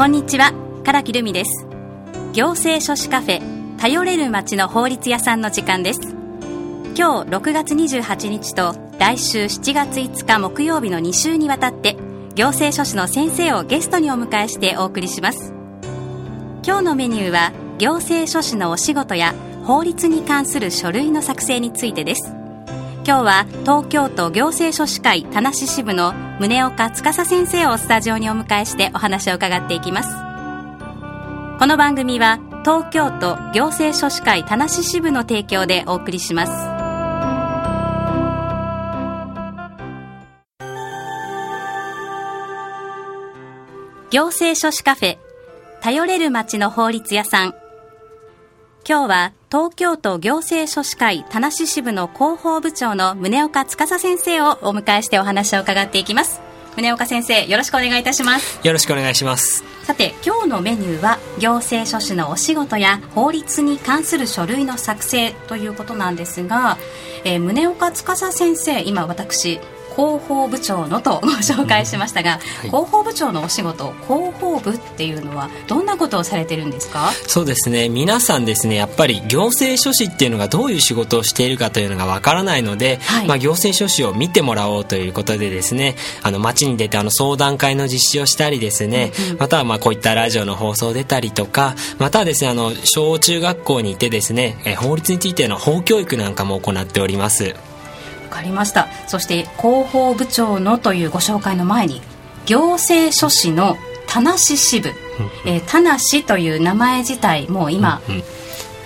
こんにちは唐木留美です。行政書士カフェ頼れる町の法律屋さんの時間です。今日6月28日と来週7月5日木曜日の2週にわたって行政書士の先生をゲストにお迎えしてお送りします。今日のメニューは行政書士のお仕事や法律に関する書類の作成についてです。今日は東京都行政書士会田無支部の宗岡司先生をスタジオにお迎えしてお話を伺っていきます。この番組は東京都行政書士会田無支部の提供でお送りします。行政書士カフェ頼れる町の法律屋さん。今日は東京都行政書士会田無支部の広報部長の宗岡司先生をお迎えしてお話を伺っていきます。宗岡先生よろしくお願いいたします。よろしくお願いします。さて今日のメニューは行政書士のお仕事や法律に関する書類の作成ということなんですが、えー、宗岡司先生今私広報部長のとご紹介しましたが、はい、広報部長のお仕事広報部っていうのはどんなことをされてるんですか？そうですね。皆さんですねやっぱり行政書士っていうのがどういう仕事をしているかというのがわからないので、はい、まあ、行政書士を見てもらおうということでですねあの街に出てあの相談会の実施をしたりですね、うんうん、またはまあこういったラジオの放送出たりとかまたはですねあの小中学校にいてですね法律についての法教育なんかも行っておりますかりました。そして広報部長のというご紹介の前に行政書士の田無支部、えー、田無という名前自体もう今、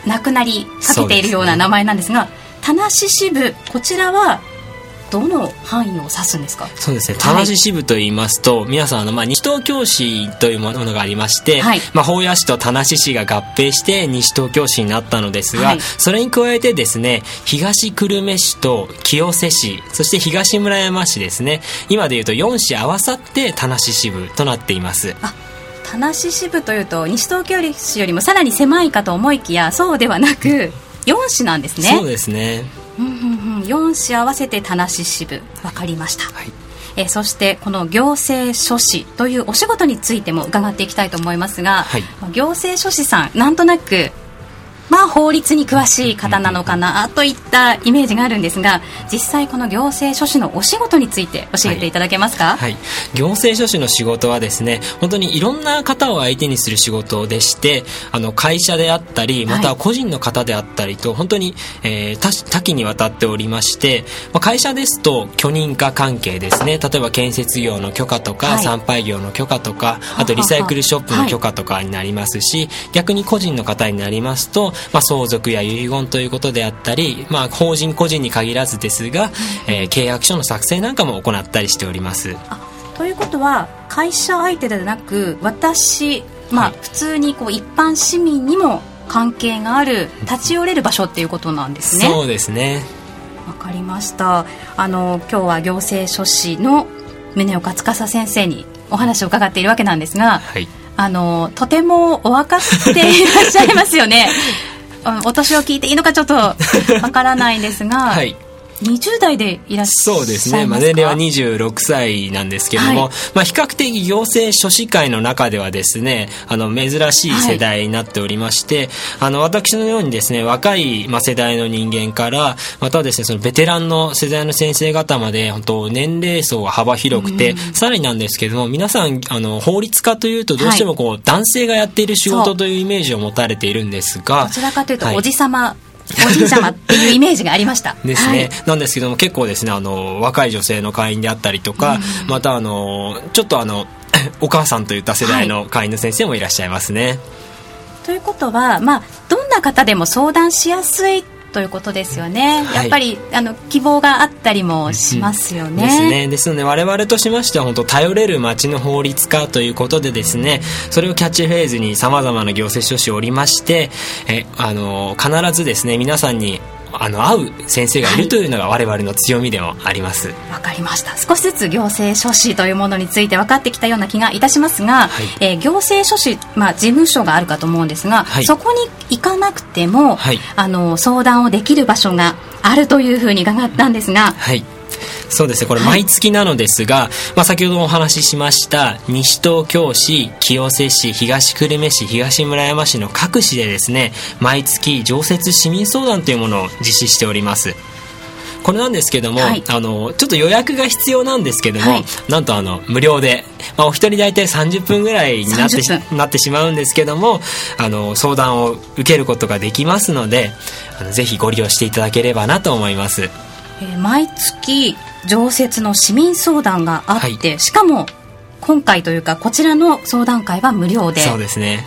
なくなりかけているような名前なんですが田無支部こちらはどの範囲を指すんですか？そうですね。田無支部と言いますと、はい、皆さんあの、まあ、西東京市というものがありまして、はい、まあ、保谷市と田無市が合併して西東京市になったのですが、はい、それに加えてですね東久留米市と清瀬市そして東村山市ですね。今でいうと4市合わさって田無支部となっています。あ田無支部というと西東京市よりもさらに狭いかと思いきやそうではなく4市なんですね。そうですね。うんうんうん、4市合わせて田無支部分かりました、はい、えそしてこの行政書士というお仕事についても伺っていきたいと思いますが、はい、行政書士さんなんとなくまあ、法律に詳しい方なのかなといったイメージがあるんですが実際この行政書士のお仕事について教えていただけますか、はい、はい、行政書士の仕事はですね本当にいろんな方を相手にする仕事でしてあの会社であったりまたは個人の方であったりと、はい、本当に、えー、多岐にわたっておりまして、まあ、会社ですと許認可関係ですね。例えば建設業の許可とか、はい、参拝業の許可とかあとリサイクルショップの許可とかになりますし、逆に個人の方になりますとまあ、相続や遺言ということであったり、まあ、法人個人に限らずですが、えー、契約書の作成なんかも行ったりしております。ということは会社相手ではなく私、まあ、普通にこう一般市民にも関係がある立ち寄れる場所っていうことなんですね。そうですね。わかりました。あの今日は行政書士の宗岡司先生にお話を伺っているわけなんですが、はい、あのとてもお分かっていらっしゃいますよね。お年を聞いていいのかちょっとわからないんですが、はい、20代でいらっしゃいそうですね、まあ、年齢は26歳なんですけども、はい、まあ、比較的行政書士会の中ではですねあの珍しい世代になっておりまして、はい、あの私のようにですね若い、まあ、世代の人間からまたはですねそのベテランの世代の先生方まで本当年齢層が幅広くて、うん、さらになんですけども皆さんあの法律家というとどうしてもこう、はい、男性がやっている仕事というイメージを持たれているんですがどちらかというと、おじ様おじいちゃまっていうイメージがありました。ですね、はい、なんですけども結構ですねあの若い女性の会員であったりとか、うん、またあのちょっとあの お母さんといった世代の会員の先生もいらっしゃいますね。はい、ということは、まあ、どんな方でも相談しやすいということですよね、はい、やっぱりあの希望があったりもしますよね。ですね。ですので我々としましては本当頼れる町の法律家ということでですねそれをキャッチフレーズにさまざまな行政書士おりましてえあの必ずですね皆さんにあの会う先生がいるというのが我々の強みでもあります。わ、はい、かりました。少しずつ行政書士というものについて分かってきたような気がいたしますが、はい、えー、行政書士、まあ、事務所があるかと思うんですが、はい、そこに行かなくても、あの相談をできる場所があるというふうに伺ったんですが、はいそうですね。これ毎月なのですが、はい、まあ、先ほどもお話ししました西東京市清瀬市東久留米市東村山市の各市でですね毎月常設市民相談というものを実施しております。これなんですけども、はい、あのちょっと予約が必要なんですけども、はい、なんとあの無料で、まあ、お一人大体30分ぐらいになってなってしまうんですけどもあの相談を受けることができますのであのぜひご利用していただければなと思います。えー、毎月常設の市民相談があって、はい、しかも今回というかこちらの相談会は無料で。そうですね。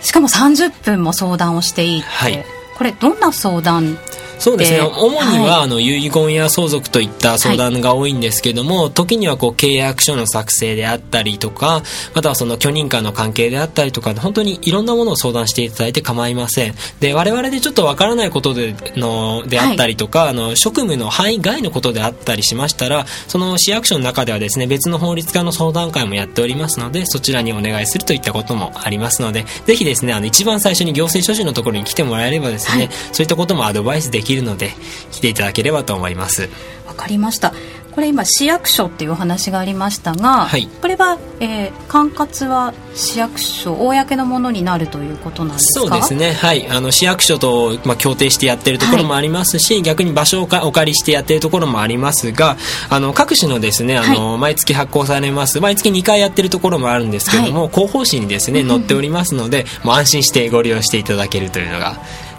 しかも30分も相談をしていいって、はい、これどんな相談そうですね。主には、はい、あの遺言や相続といった相談が多いんですけども、はい、時にはこう契約書の作成であったりとかまたはその許認可の関係であったりとか本当にいろんなものを相談していただいて構いません。で我々でちょっとわからないことでのであったりとか、はい、あの職務の範囲外のことであったりしましたらその市役所の中ではですね別の法律家の相談会もやっておりますのでそちらにお願いするといったこともありますのでぜひですねあの一番最初に行政書士のところに来てもらえればですね、そういったこともアドバイスできるので来ていただければと思います。わかりました。これ今市役所っていうお話がありましたが、はい、これは、えー、管轄は市役所公のものになるということなんですか？そうですね。はい。あの市役所と、まあ、協定してやってるところもありますし、はい、逆に場所をお借りしてやってるところもありますがあの各種のですねあの、はい、毎月発行されます。毎月2回やってるところもあるんですけども、広報誌にですね載っておりますので、もう安心してご利用していただけるというのが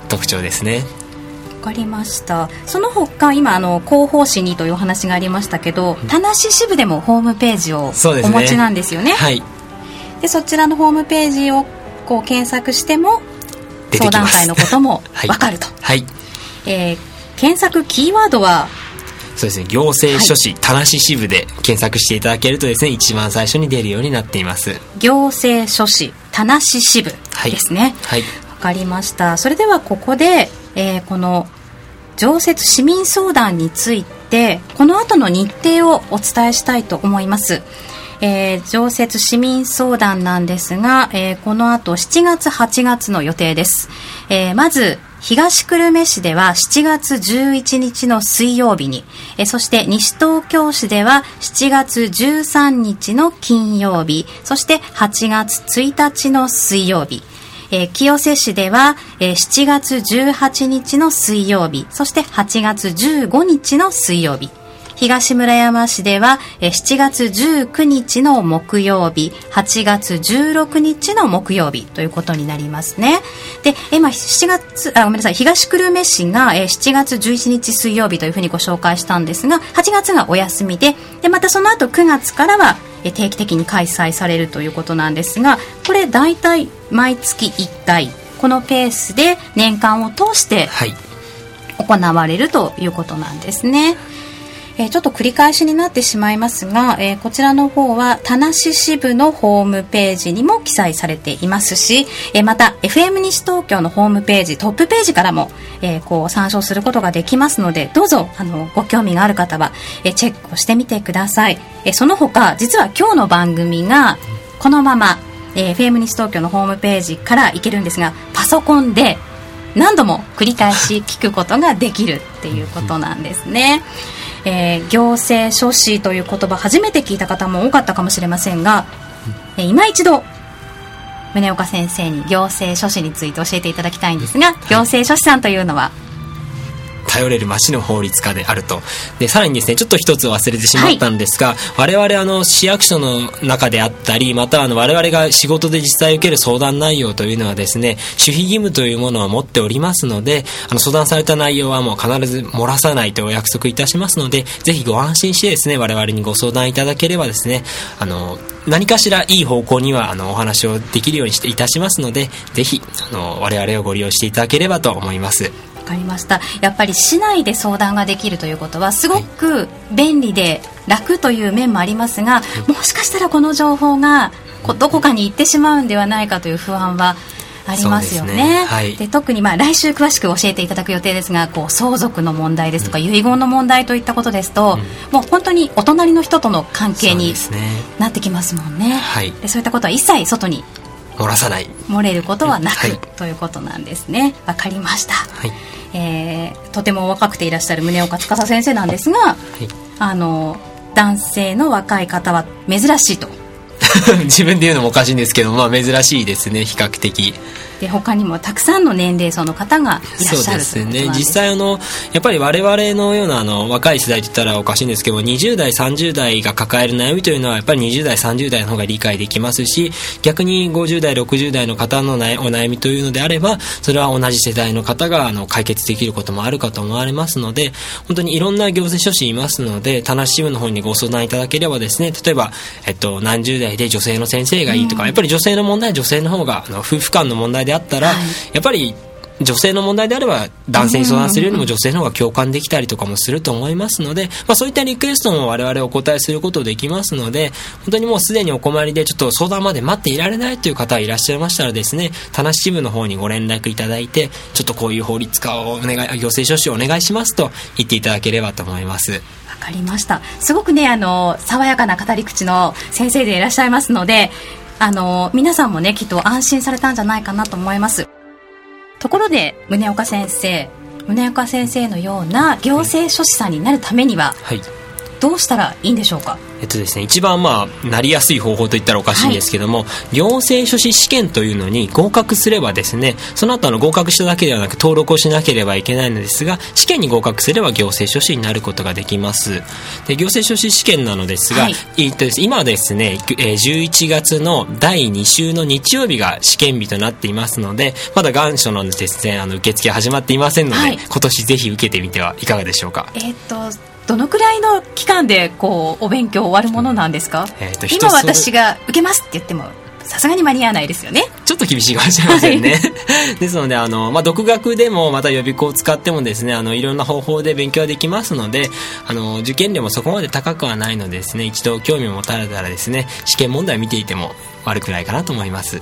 特徴ですねかりました。その他今あの広報誌にというお話がありましたけど田無支部でもホームページをお持ちなんですよね、ね、はい。でそちらのホームページをこう検索しても相談会のことも 分かると。はい、えー、検索キーワードはそうですね。行政書士、はい、田無支部で検索していただけるとですね一番最初に出るようになっています。行政書士田無支部ですね。はい、わかりました。それではここでえー、この常設市民相談についてこの後の日程をお伝えしたいと思います。えー、常設市民相談なんですが、えー、この後7月8月の予定です。えー、まず東久留米市では7月11日の水曜日に、えそして西東京市では7月13日の金曜日、そして8月1日の水曜日、えー、清瀬市では、えー、7月18日の水曜日、そして8月15日の水曜日、東村山市では、え7月19日の木曜日、8月16日の木曜日ということになりますね。で、えま、7月、あ、ごめんなさい、東久留米市が、え7月11日水曜日というふうにご紹介したんですが、8月がお休みで、で、またその後9月からは、定期的に開催されるということなんですがこれ大体毎月1回このペースで年間を通して行われるということなんですね。えー、ちょっと繰り返しになってしまいますが、えー、こちらの方は田無支部のホームページにも記載されていますし、えー、また FM 西東京のホームページトップページからも、えこう参照することができますのでどうぞあのご興味がある方は、えチェックをしてみてください、えその他実は今日の番組がこのまま、え FM 西東京のホームページからいけるんですがパソコンで何度も繰り返し聞くことができるっていうことなんですね。えー、行政書士という言葉初めて聞いた方も多かったかもしれませんが、えー、今一度宗岡先生に行政書士について教えていただきたいんですが、行政書士さんというのは頼れる町の法律家であるとでさらにですねちょっと一つ忘れてしまったんですが、はい、我々あの市役所の中であったりまたはあの我々が仕事で実際受ける相談内容というのはですね守秘義務というものを持っておりますのであの相談された内容はもう必ず漏らさないとお約束いたしますのでぜひご安心してですね我々にご相談いただければですねあの何かしらいい方向にはあのお話をできるようにしていたしますのでぜひあの我々をご利用していただければと思います。かりました。やっぱり市内で相談ができるということはすごく便利で楽という面もありますが、はい、もしかしたらこの情報がどこかに行ってしまうんではないかという不安はありますよね。で、ね。はい、特にまあ来週詳しく教えていただく予定ですが、こう相続の問題ですとか、うん、遺言の問題といったことですと、うん、もう本当にお隣の人との関係になってきますもんね。ね。はい、でそういったことは一切外に漏らさない。漏れることはなく、はい、ということなんですね。わかりました。はい。えー、とても若くていらっしゃる宗岡司先生なんですが、はい、あの男性の若い方は珍しいと。自分で言うのもおかしいんですけど、まあ、珍しいですね比較的で他にもたくさんの年齢層の方がいらっしゃるそうですね。実際あのやっぱり我々のようなあの若い世代といったらおかしいんですけど20代30代が抱える悩みというのはやっぱり20代30代の方が理解できますし逆に50代60代の方のお悩みというのであればそれは同じ世代の方があの解決できることもあるかと思われますので本当にいろんな行政書士いますので田無支部の方にご相談いただければですね。例えば、えっと、何十代で女性の先生がいいとか、やっぱり女性の問題は女性の方があの夫婦間の問題であったら、はい、やっぱり女性の問題であれば男性に相談するよりも女性の方が共感できたりとかもすると思いますので、まあ、そういったリクエストも我々お答えすることできますので本当にもうすでにお困りでちょっと相談まで待っていられないという方いらっしゃいましたらですね田無支部の方にご連絡いただいてちょっとこういう法律化をお願い行政書士をお願いしますと言っていただければと思います。わかりましたすごくねあの爽やかな語り口の先生でいらっしゃいますのであの皆さんもねきっと安心されたんじゃないかなと思います。ところで宗岡先生宗岡先生のような行政書士さんになるためには、はい、どうしたらいいんでしょうか？えっとですね、一番まあなりやすい方法といったらおかしいんですけども、はい、行政書士試験というのに合格すればですねその後あの合格しただけではなく登録をしなければいけないのですが試験に合格すれば行政書士になることができます。で行政書士試験なのですが、はい、えっとです今ですね11月の第2週の日曜日が試験日となっていますのでまだ願書のですねあの受付始まっていませんので、はい、今年ぜひ受けてみてはいかがでしょうか？えっとどのくらいの期間でこうお勉強終わるものなんですか、えーと、今私が受けますって言ってもさすがに間に合わないですよね。ちょっと厳しいかもしれませんね、はい、ですのであの、まあ、独学でもまた予備校を使ってもですねあのいろんな方法で勉強できますのであの受験料もそこまで高くはないのでですね一度興味を持たれたらですね試験問題を見ていても悪くないかなと思います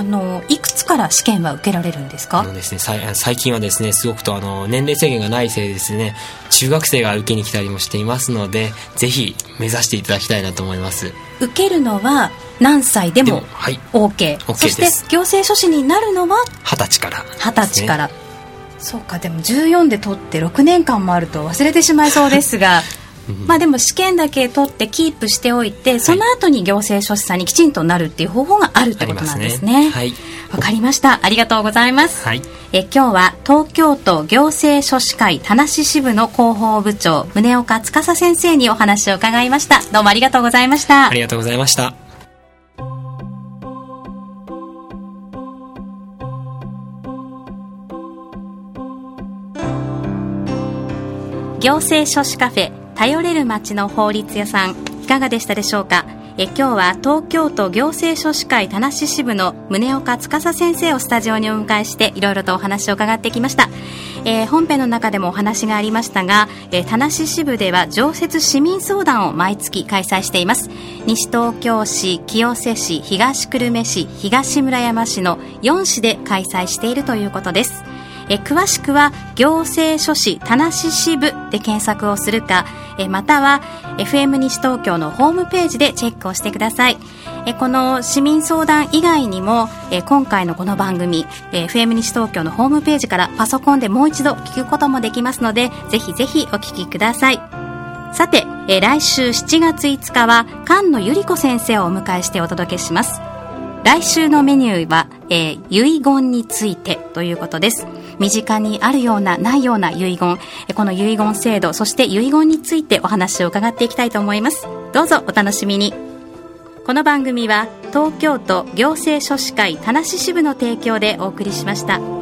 あのいくつから試験は受けられるんですか？あのです、ね、最近はですねすごくとあの年齢制限がないせいですね中学生が受けに来たりもしていますのでぜひ目指していただきたいなと思います。受けるのは何歳でも OK, OK そして行政書士になるのは？二十歳から二十歳から、そうかでも14で取って6年間もあると忘れてしまいそうですがまあでも試験だけ取ってキープしておいてその後に行政書士さんにきちんとなるっていう方法があるってことなんですね。はい。わかりました。ありがとうございます、はい、え今日は東京都行政書士会田無支部の広報部長宗岡司先生にお話を伺いました。どうもありがとうございました。ありがとうございました。行政書士カフェ頼れる町の法律屋さんいかがでしたでしょうか？え今日は東京都行政書士会田無支部の宗岡司先生をスタジオにお迎えしていろいろとお話を伺ってきました、えー、本編の中でもお話がありましたが、えー、田無支部では常設市民相談を毎月開催しています。西東京市清瀬市東久留米市東村山市の4市で開催しているということです。え詳しくは行政書士田無支部で検索をするかえまたは FM 西東京のホームページでチェックをしてください。えこの市民相談以外にもえ今回のこの番組え FM 西東京のホームページからパソコンでもう一度聞くこともできますのでぜひぜひお聞きください。さてえ来週7月5日は菅野由里子先生をお迎えしてお届けします。来週のメニューは、えー、遺言についてということです。身近にあるようなないような遺言この遺言制度そして遺言についてお話を伺っていきたいと思いますどうぞお楽しみにこの番組は東京都行政書士会田無支部の提供でお送りしました。